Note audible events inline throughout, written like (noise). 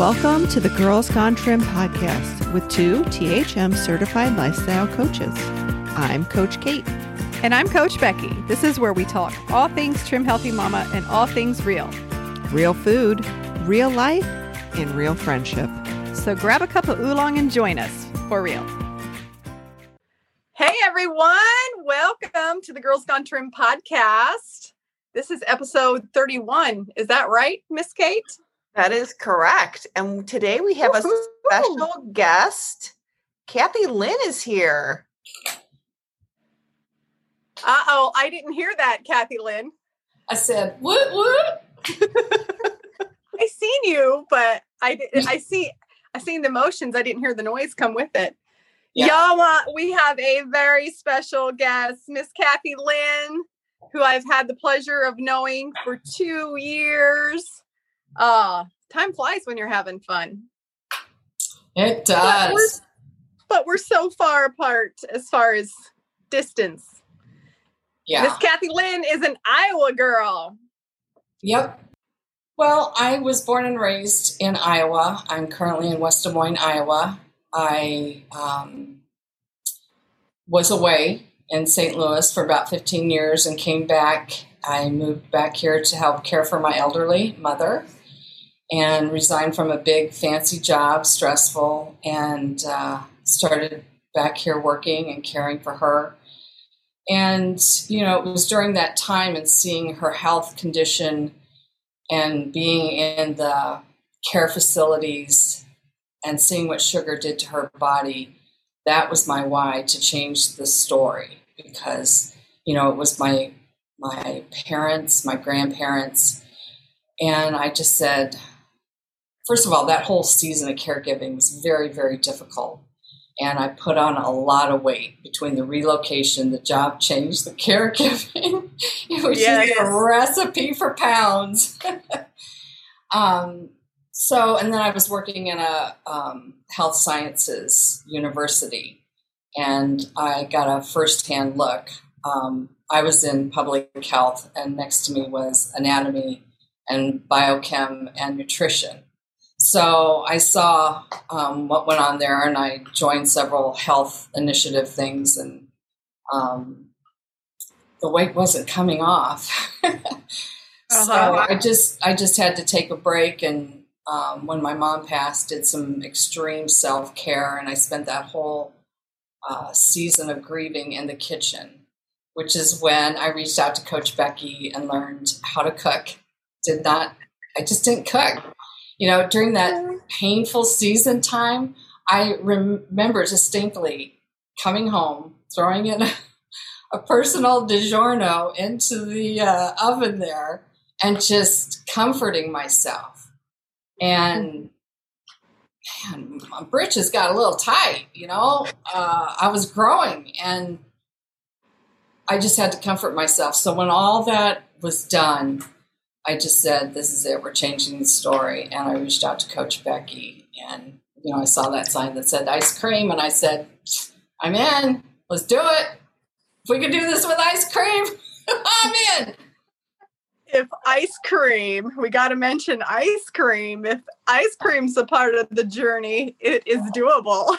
Welcome to the Girls Gone Trim podcast with two THM certified lifestyle coaches. I'm Coach Kate. And I'm Coach Becky. This is where we talk all things trim healthy mama and all things real. Real food, real life, and real friendship. So grab a cup of oolong and join us for real. Hey everyone, welcome to the Girls Gone Trim podcast. This is episode 31. Is that right, Miss Kate? That is correct. And today we have Woo-hoo. a special guest. Kathy Lynn is here. Uh oh, I didn't hear that, Kathy Lynn. I said, "What? What?" (laughs) I seen you, but I I see I seen the motions. I didn't hear the noise come with it. Yeah. Y'all want we have a very special guest, Miss Kathy Lynn, who I've had the pleasure of knowing for two years. Uh time flies when you're having fun. It But we're, does. but we're so far apart as far as distance. Yeah. Miss Kathy Lynn is an Iowa girl. Yep. Well, I was born and raised in Iowa. I'm currently in West Des Moines, Iowa. I um, was away in St. Louis for about 15 years and came back. I moved back here to help care for my elderly mother and resigned from a big fancy job, stressful, and uh, started back here working and caring for her. And, you know, it was during that time and seeing her health condition and being in the care facilities and seeing what sugar did to her body, that was my why to change the story because, you know, it was my my parents, my grandparents, and I just said, first of all, that whole season of caregiving was very, very difficult. And I put on a lot of weight between the relocation, the job change, the (laughs) caregiving. it was Yes. just a recipe for pounds. (laughs) um, so, and then I was working in a um, health sciences university, and I got a firsthand look. Um, I was in public health, and next to me was anatomy and biochem and nutrition. So I saw um, what went on there, and I joined several health initiative things, and um, the weight wasn't coming off. (laughs) So Uh-huh. I just I just had to take a break, and um, when my mom passed, did some extreme self care, and I spent that whole uh, season of grieving in the kitchen, which is when I reached out to Coach Becky and learned how to cook. Did not I just didn't cook. You know, during that painful season time, I rem- remember distinctly coming home, throwing in a, (laughs) a personal DiGiorno into the uh, oven there, and just comforting myself. And man, my britches got a little tight. You know, uh, I was growing, and I just had to comfort myself. So when all that was done, I just said, "This is it. We're changing the story." And I reached out to Coach Becky, and you know, I saw that sign that said ice cream, and I said, "I'm in. Let's do it. If we could do this with ice cream, (laughs) I'm in." if ice cream, we got to mention ice cream. If ice cream's a part of the journey, it is doable.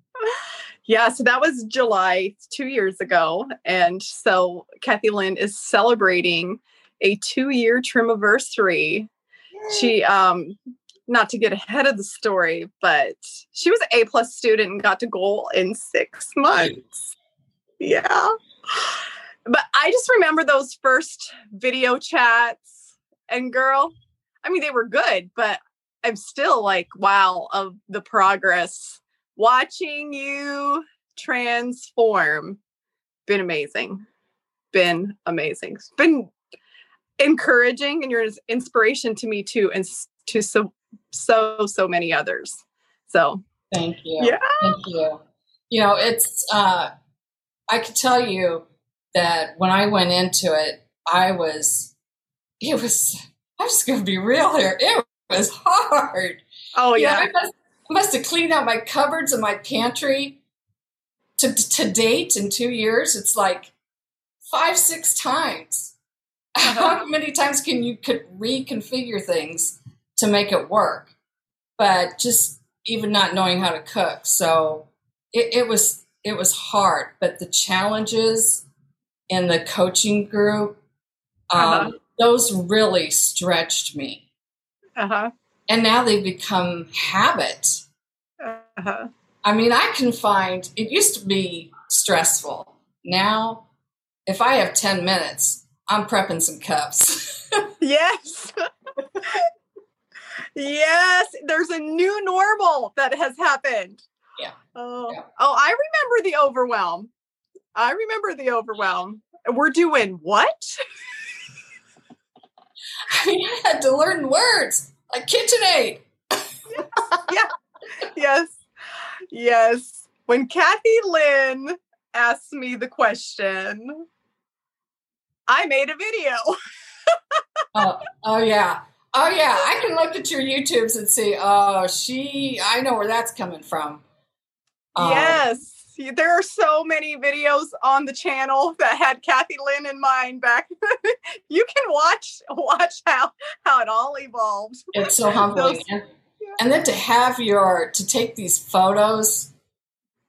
(laughs) yeah, so that was July two years ago. And so Kathy Lynn is celebrating a two year trimiversary. She, um, not to get ahead of the story, but she was an A plus student and got to goal in six months. Yeah. But I just remember those first video chats and girl, I mean, they were good, but I'm still like, wow, of the progress. Watching you transform, been amazing. Been amazing. It's been encouraging and you're an inspiration to me too, and to so, so, so many others. So, Thank you. Yeah. Thank you. You know, it's, uh, I could tell you that when I went into it, I was, it was, I'm just to be real here. It was hard. oh, You know, yeah. I must, I must have cleaned out my cupboards and my pantry to, to date in two years. It's like five, six times. (laughs) How many times can you could reconfigure things to make it work? but just even not knowing how to cook. So it, it was it was hard, but the challenges in the coaching group, um, uh-huh. those really stretched me. Uh-huh. And now they've become habit. Uh-huh. I mean, I can find it used to be stressful. Now, if I have 10 minutes, I'm prepping some cups. (laughs) yes. yes, there's a new normal that has happened. Yeah. Oh, yeah. oh, I remember the overwhelm. I remember the overwhelm. We're doing what? (laughs) I mean, I had to learn words like KitchenAid. yes. Yeah. Yes. Yes. When Kathy Lynn asked me the question, I made a video. (laughs) oh, oh yeah. Oh yeah. I can look at your YouTubes and see, oh, she I know where that's coming from. Um, yes. There are so many videos on the channel that had Kathy Lynn in mind back. (laughs) you can watch watch how how it all evolved. It's so humbling. Those, and, yeah. and then to have your to take these photos,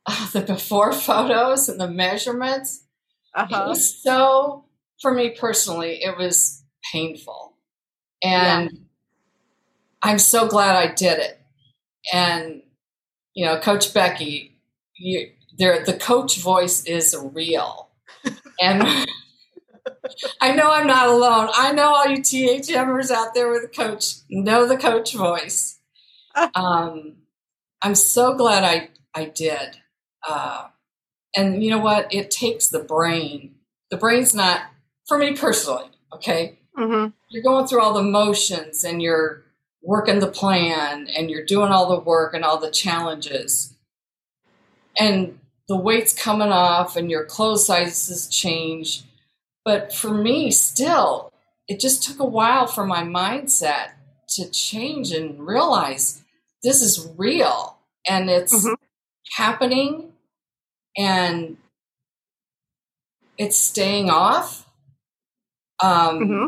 uh, (laughs) the before photos and the measurements. Uh-huh. It was so for me personally, it was painful. And yeah. I'm so glad I did it. And you know, Coach Becky, you there the coach voice is real. (laughs) and I know I'm not alone. I know all you THMers out there with a coach know the coach voice. (laughs) Um, I'm so glad I I did. Uh, and you know what? It takes the brain. The brain's not for me personally. Okay, mm-hmm. you're going through all the motions and you're working the plan and you're doing all the work and all the challenges and the weight's coming off and your clothes sizes change. But for me, still, it just took a while for my mindset to change and realize this is real and it's mm-hmm. happening and it's staying off. Um, mm-hmm.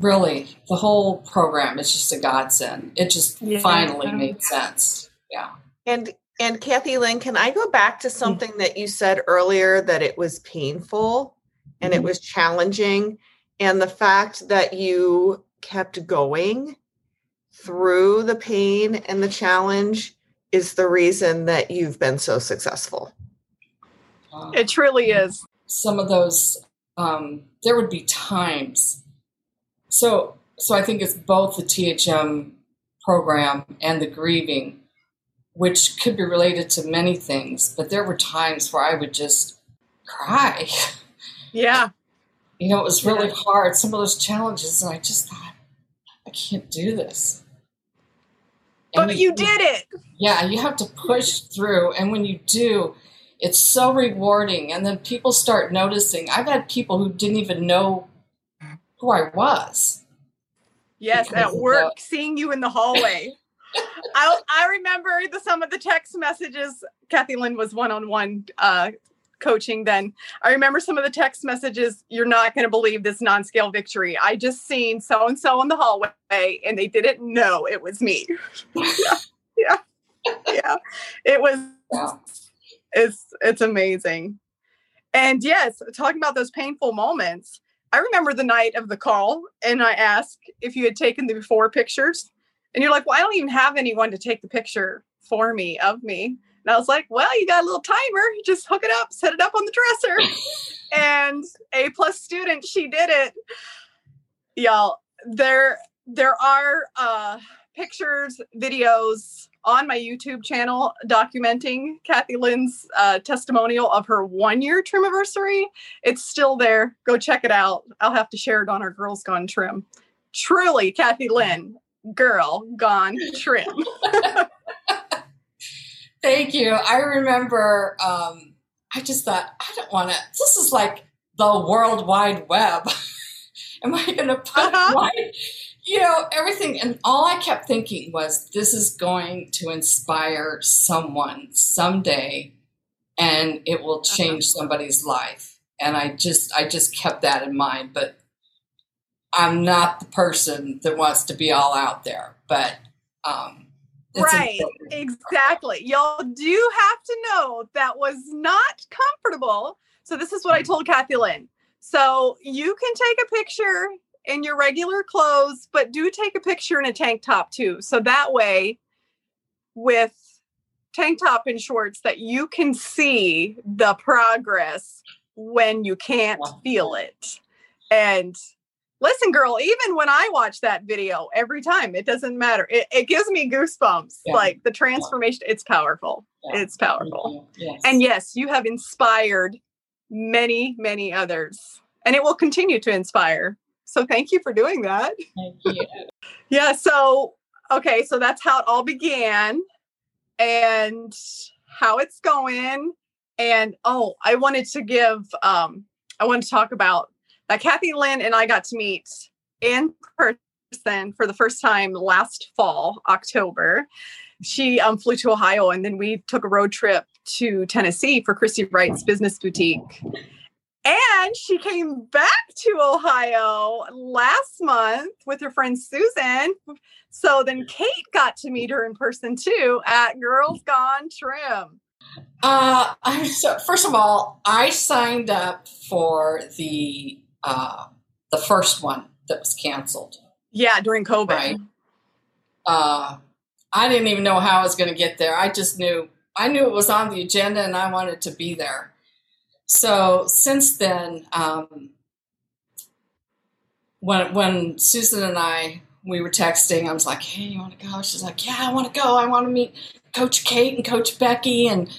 Really, the whole program is just a godsend. It just yeah. finally made sense. Yeah. And and Kathy Lynn, can I go back to mm. something that you said earlier that it was painful and it mm-hmm. was challenging? And the fact that you kept going through the pain and the challenge is the reason that you've been so successful. It truly is. Some of those, um, there would be times. So, so I think it's both the THM program and the grieving which could be related to many things. But there were times where I would just cry. (laughs) Yeah. You know, it was really yeah. hard, some of those challenges, and I just thought, I can't do this. And but you, you did it. Yeah, you have to push through. And when you do, it's so rewarding. And then people start noticing. I've had people who didn't even know who I was. Yes, at work, seeing you in the hallway. (laughs) I, I remember the, some of the text messages. Kathy Lynn was one on one coaching then. I remember some of the text messages. You're not going to believe this non scale victory. I just seen so and so in the hallway and they didn't know it was me. (laughs) yeah. Yeah. Yeah. It was, it's, it's amazing. And yes, talking about those painful moments, I remember the night of the call and I asked if you had taken the before pictures and you're like, well, I don't even have anyone to take the picture for me of me. And I was like, well, you got a little timer. Just hook it up, set it up on the dresser. (laughs) and a plus student, she did it. Y'all, there there are uh, pictures, videos on my YouTube channel documenting Kathy Lynn's uh, testimonial of her one year trim anniversary. It's still there. Go check it out. I'll have to share it on our Girls Gone Trim. Truly, Kathy Lynn, girl gone trim. (laughs) Thank you. I remember um, I just thought, I don't want to, this is like the World Wide Web. (laughs) Am I going to put uh-huh. my, you know, everything? And all I kept thinking was, this is going to inspire someone someday and it will uh-huh. change somebody's life. And I just, I just kept that in mind. But I'm not the person that wants to be all out there, but um, right. important. Exactly. Y'all do have to know that was not comfortable. So this is what I told Kathy Lynn. So you can take a picture in your regular clothes, but do take a picture in a tank top too. So that way, with tank top and shorts, that you can see the progress when you can't feel it. And listen, girl, even when I watch that video every time, it doesn't matter. It, it gives me goosebumps. Yeah. Like the transformation, it's powerful. Yeah. It's powerful. Yes. And yes, you have inspired many, many others, and it will continue to inspire. So thank you for doing that. Thank you. Yeah. So, okay. So that's how it all began and how it's going. And oh, I wanted to give, um, I want to talk about that Kathy Lynn and I got to meet in person for the first time last fall, October. She um, flew to Ohio and then we took a road trip to Tennessee for Christy Wright's business boutique. And she came back to Ohio last month with her friend Susan. So then Kate got to meet her in person too at Girls Gone Trim. Uh, I'm so, first of all, I signed up for the uh, the first one that was canceled. Yeah, during COVID. Right. Uh, I didn't even know how I was going to get there. I just knew I knew it was on the agenda and I wanted to be there. So since then, um, when when Susan and I we were texting, I was like, "Hey, you want to go?" She's like, "Yeah, I want to go. I want to meet Coach Kate and Coach Becky." And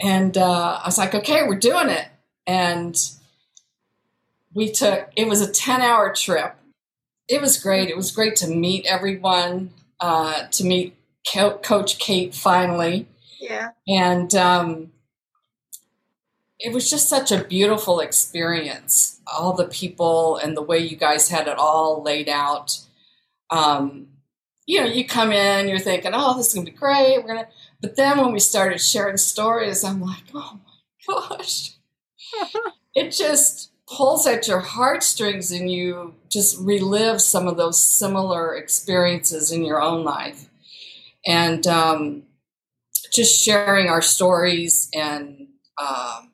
and uh, I was like, "Okay, we're doing it." And we took it was a ten hour trip. It was great. It was great to meet everyone, uh, to meet Co- Coach Kate finally Yeah. and um, it was just such a beautiful experience all the people and the way you guys had it all laid out. Um, you know you come in you're thinking oh this is going to be great we're to but then when we started sharing stories i'm like oh my gosh. (laughs) It just pulls at your heartstrings and you just relive some of those similar experiences in your own life. And um, just sharing our stories and um,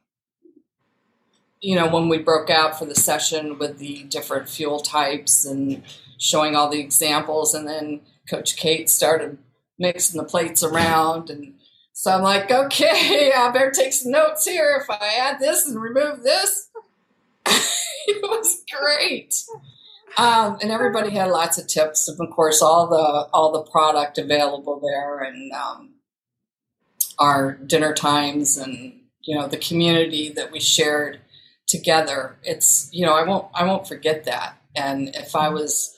you know when we broke out for the session with the different fuel types and showing all the examples and then coach kate started mixing the plates around and so i'm like okay i better take some notes here. If i add this and remove this. (laughs) It was great. Um, and everybody had lots of tips of course all the all the product available there and um, our dinner times and you know the community that we shared together it's you know i won't i won't forget that. And if i was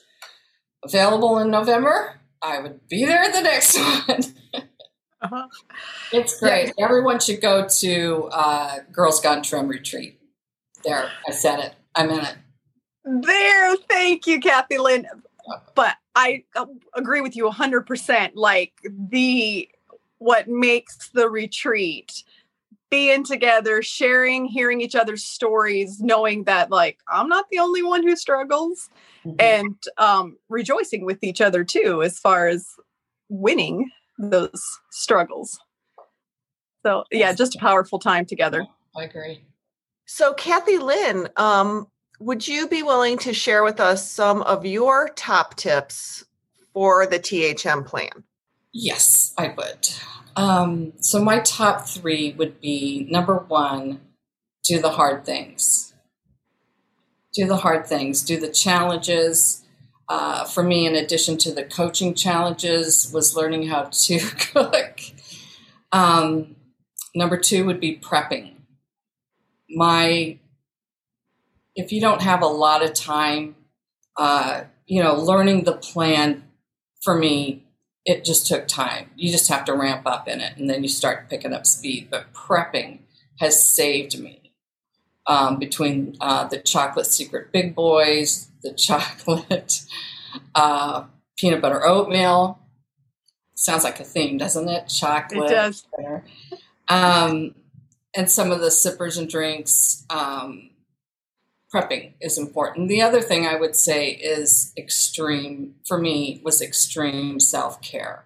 available in november i would be there the next (laughs) one. Uh-huh. it's great. Everyone should go to uh, girls gone trim retreat. There i said it. I'm in it. There, thank you, Kathy Lynn. But I uh, agree with you 100%. Like the what makes the retreat being together, sharing, hearing each other's stories, knowing that like I'm not the only one who struggles and um rejoicing with each other too as far as winning those struggles. So, yeah, just a powerful time together. i agree So, Kathy Lynn, um, would you be willing to share with us some of your top tips for the THM plan? Yes, I would. Um, so my top three would be number one, do the hard things. Do the hard things. Do the challenges. Uh, for me, in addition to the coaching challenges, was learning how to (laughs) cook. Um, number two would be prepping. My, if you don't have a lot of time, uh, you know, learning the plan for me it just took time. You just have to ramp up in it, and then you start picking up speed. But prepping has saved me um, between uh, the chocolate secret big boys, the chocolate (laughs) uh, peanut butter oatmeal. Sounds like a theme, doesn't it? Chocolate. It does. (laughs) Um, and some of the sippers and drinks. Um, prepping is important. The other thing I would say is extreme, for me, was extreme self care.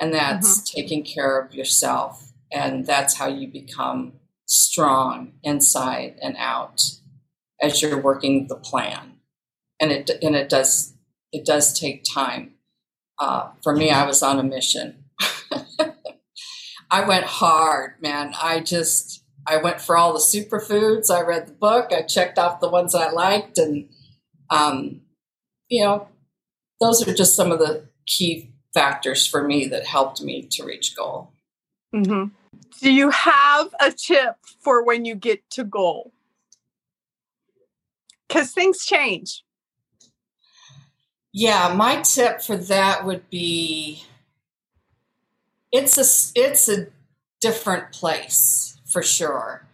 and that's mm-hmm. taking care of yourself. And that's how you become strong inside and out as you're working the plan. And it and it does it does take time. Uh, for me, I was on a mission. (laughs) I went hard, man. I just I went for all the superfoods. I read the book. I checked off the ones I liked, and um, you know, those are just some of the key factors for me that helped me to reach goal. Mm-hmm. Do you have a tip for when you get to goal? Because things change. Yeah, my tip for that would be it's a it's a different place for sure.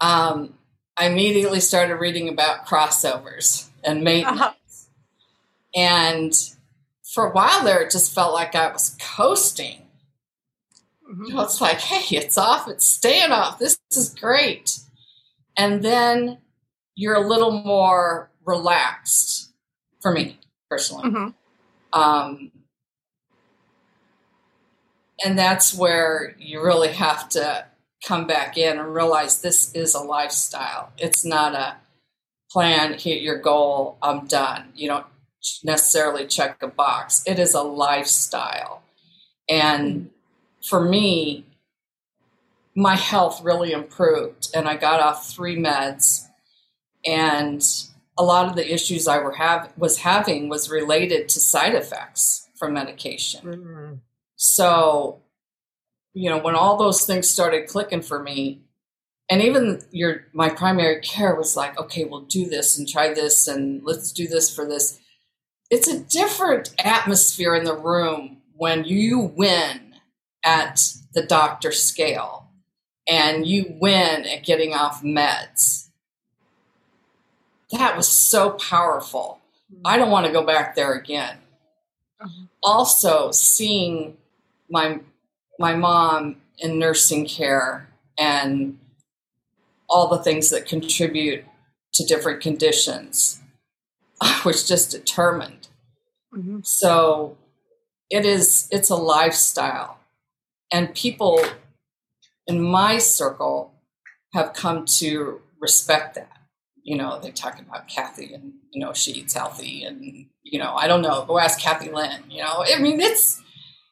Um, I immediately started reading about crossovers and maintenance, uh-huh. and for a while there, it just felt like I was coasting. Mm-hmm. You know, it's like, hey, it's off, it's staying off. This is great, and then you're a little more relaxed for me personally. Mm-hmm. Um, and that's where you really have to come back in and realize this is a lifestyle. It's not a plan, hit your goal, I'm done. You don't necessarily check a box. It is a lifestyle. And for me, my health really improved and I got off three meds and a lot of the issues I were have was having was related to side effects from medication. Mm-hmm. So, you know, when all those things started clicking for me, and even your my primary care was like, okay, we'll do this and try this and let's do this for this. It's a different atmosphere in the room when you win at the doctor scale and you win at getting off meds. That was so powerful. I don't want to go back there again. Uh-huh. Also, seeing my my mom in nursing care and all the things that contribute to different conditions. (laughs) I was just determined. Mm-hmm. So it is it's a lifestyle. And people in my circle have come to respect that. You know, they talk about Kathy and, you know, she eats healthy and, you know, I don't know, go ask Kathy Lynn, you know. I mean, it's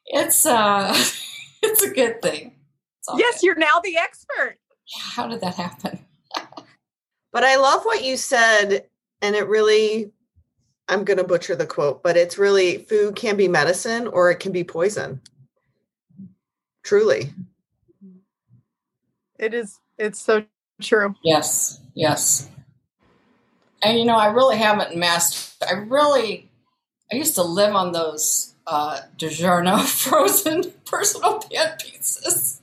it's uh (laughs) it's a good thing. Yes, good. you're now the expert. How did that happen? but I love what you said and it really I'm going to butcher the quote, but it's really food can be medicine or it can be poison. Truly. It is it's so true. Yes. Yes. And you know, I really haven't mastered I really I used to live on those uh, DiGiorno (laughs) frozen (laughs) personal pan pizzas.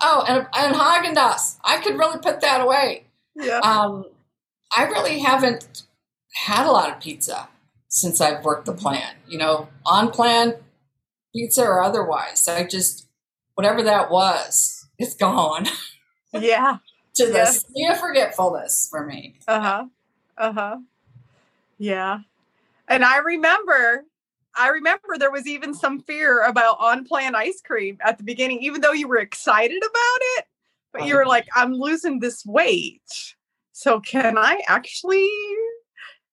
Oh, and, and Haagen Dazs. I could really put that away. Yeah. Um, I really haven't had a lot of pizza since I've worked the plan. You know, on plan pizza or otherwise. I just whatever that was, (laughs) it's gone. Yeah. to the sea of forgetfulness for me. Uh huh. Uh huh. Yeah. And I remember I remember there was even some fear about on plan ice cream at the beginning, even though you were excited about it. But you were like, I'm losing this weight. So can I actually?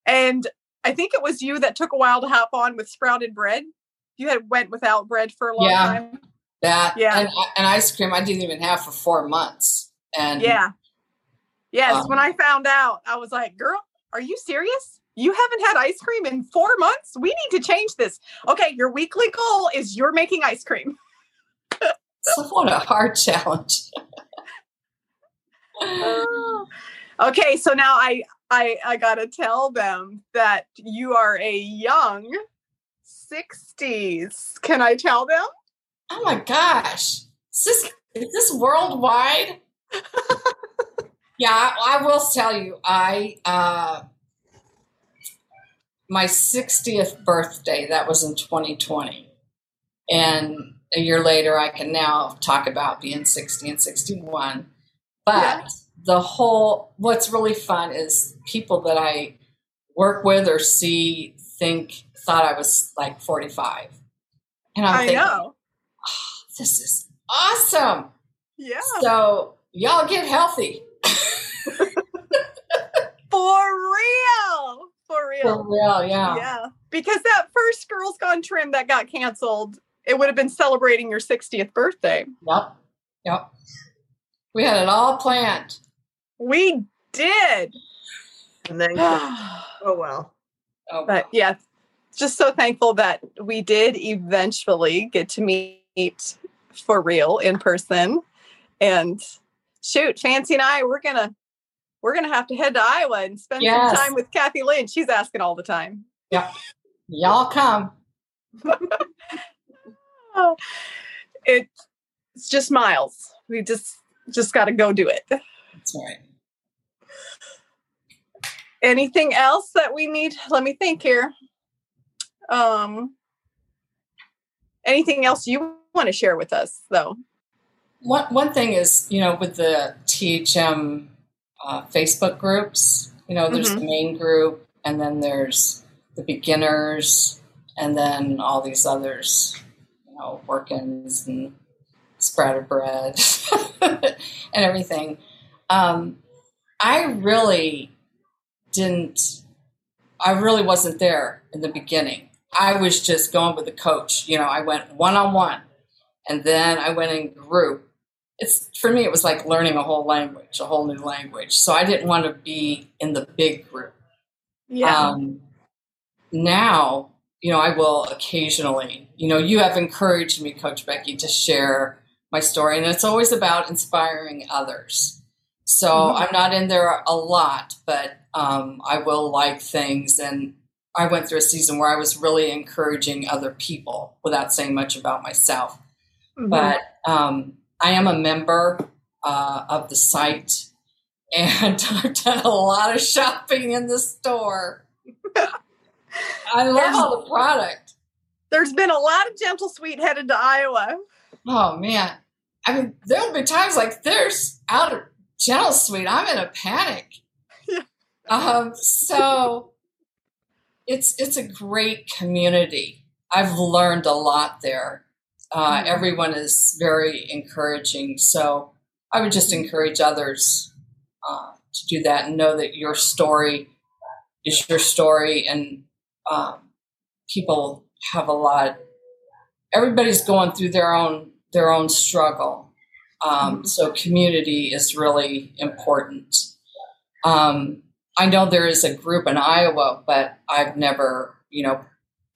And I think it was you that took a while to hop on with sprouted bread. You had went without bread for a long yeah, time. That yeah, and, and, ice cream I didn't even have for four months. And yeah, yes. Um, when I found out, I was like, "Girl, are you serious?" You haven't had ice cream in four months. We need to change this. Okay, your weekly goal is you're making ice cream. so (laughs) (laughs) what a hard challenge. okay, so now I I I gotta tell them that you are a young 60s. Can I tell them? Oh my gosh. Is this is this worldwide? (laughs) yeah, I, I, will tell you, I uh my 60th birthday, that was in 2020. And a year later, I can now talk about being 60 and 61. But yeah. the whole, what's really fun is people that I work with or see think, thought I was like 45. And I'm I thinking, know. Oh, this is awesome. Yeah. So y'all get healthy. (laughs) For real. For real. For real, yeah. Yeah. Because that first Girls Gone Trim that got canceled, it would have been celebrating your 60th birthday. Yep. Yep. We had it all planned. We did. And then, (sighs) oh well. Oh, wow. yeah, just so thankful that we did eventually get to meet for real in person. And shoot, Fancy and I, we're gonna we're gonna have to head to Iowa and spend Yes. some time with Kathy Lynn. She's asking all the time. y'all come. (laughs) It, it's just miles. We just just got to go do it. That's right. Anything else that we need? Let me think here. Um, anything else you want to share with us, though? One one thing is, you know, with the THM uh, Facebook groups, you know, there's the main group, and then there's the beginners, and then all these others, you know, work-ins and spread of bread (laughs) and everything. Um, I really didn't. I really wasn't there in the beginning. I was just going with the coach. You know, I went one on one, and then I went in group. It's for me. It was like learning a whole language, a whole new language. So I didn't want to be in the big group. Um, now, you know, I will occasionally, you know, you have encouraged me, Coach Becky, to share my story, and it's always about inspiring others. So Mhm. I'm not in there a lot, but um, I will like things. And I went through a season where I was really encouraging other people without saying much about myself. Mhm. But um, I am a member uh, of the site, and (laughs) I've done a lot of shopping in the store. I love all the product. there's been a lot of gentle sweet headed to Iowa. Oh man. I mean, there'll be times like there's out of Gentle Sweet. I'm in a panic. Yeah. (laughs) Um, so it's it's a great community. I've learned a lot there. Uh, Mhm. Everyone is very encouraging. So I would just encourage others uh, to do that and know that your story is your story, and um, people have a lot. Everybody's going through their own their own struggle. Um, Mhm. so community is really important. Um, I know there is a group in Iowa, but I've never, you know,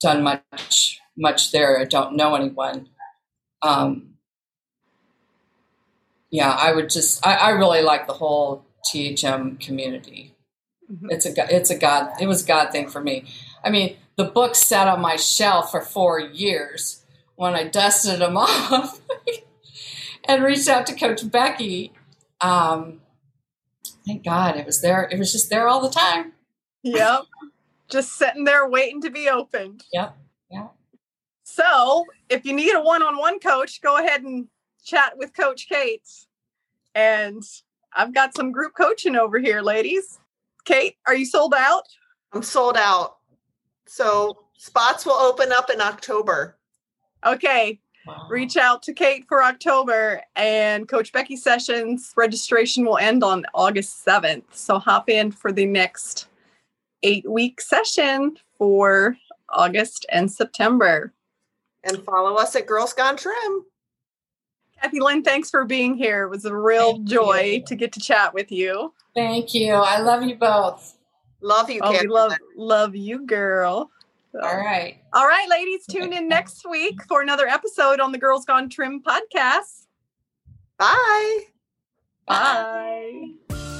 done much much there. I don't know anyone. Um, yeah, I would just. I, I really like the whole THM community. Mhm. It's a it's a god. It was a god thing for me. I mean, the books sat on my shelf for four years. When I dusted them (laughs) off (laughs) and reached out to Coach Becky, um, thank God it was there. It was just there all the time. Yep. just sitting there waiting to be opened. Yep. Yeah. So if you need a one on one coach, go ahead and chat with Coach Kate. And I've got some group coaching over here, ladies. Kate, are you sold out? I'm sold out. So spots will open up in October. Okay, Wow. reach out to Kate for October and Coach Becky Sessions registration will end on August 7th. So hop in for the next eight week session for August and September. And follow us at Girls Gone Trim. Kathy Lynn, thanks for being here. It was a real Thank joy you. to get to chat with you. Thank you. I love you both. Love you, Oh, we Kathy. love love you, girl. So- All right. All right, ladies, tune in next week for another episode on the Girls Gone Trim podcast. Bye. Bye.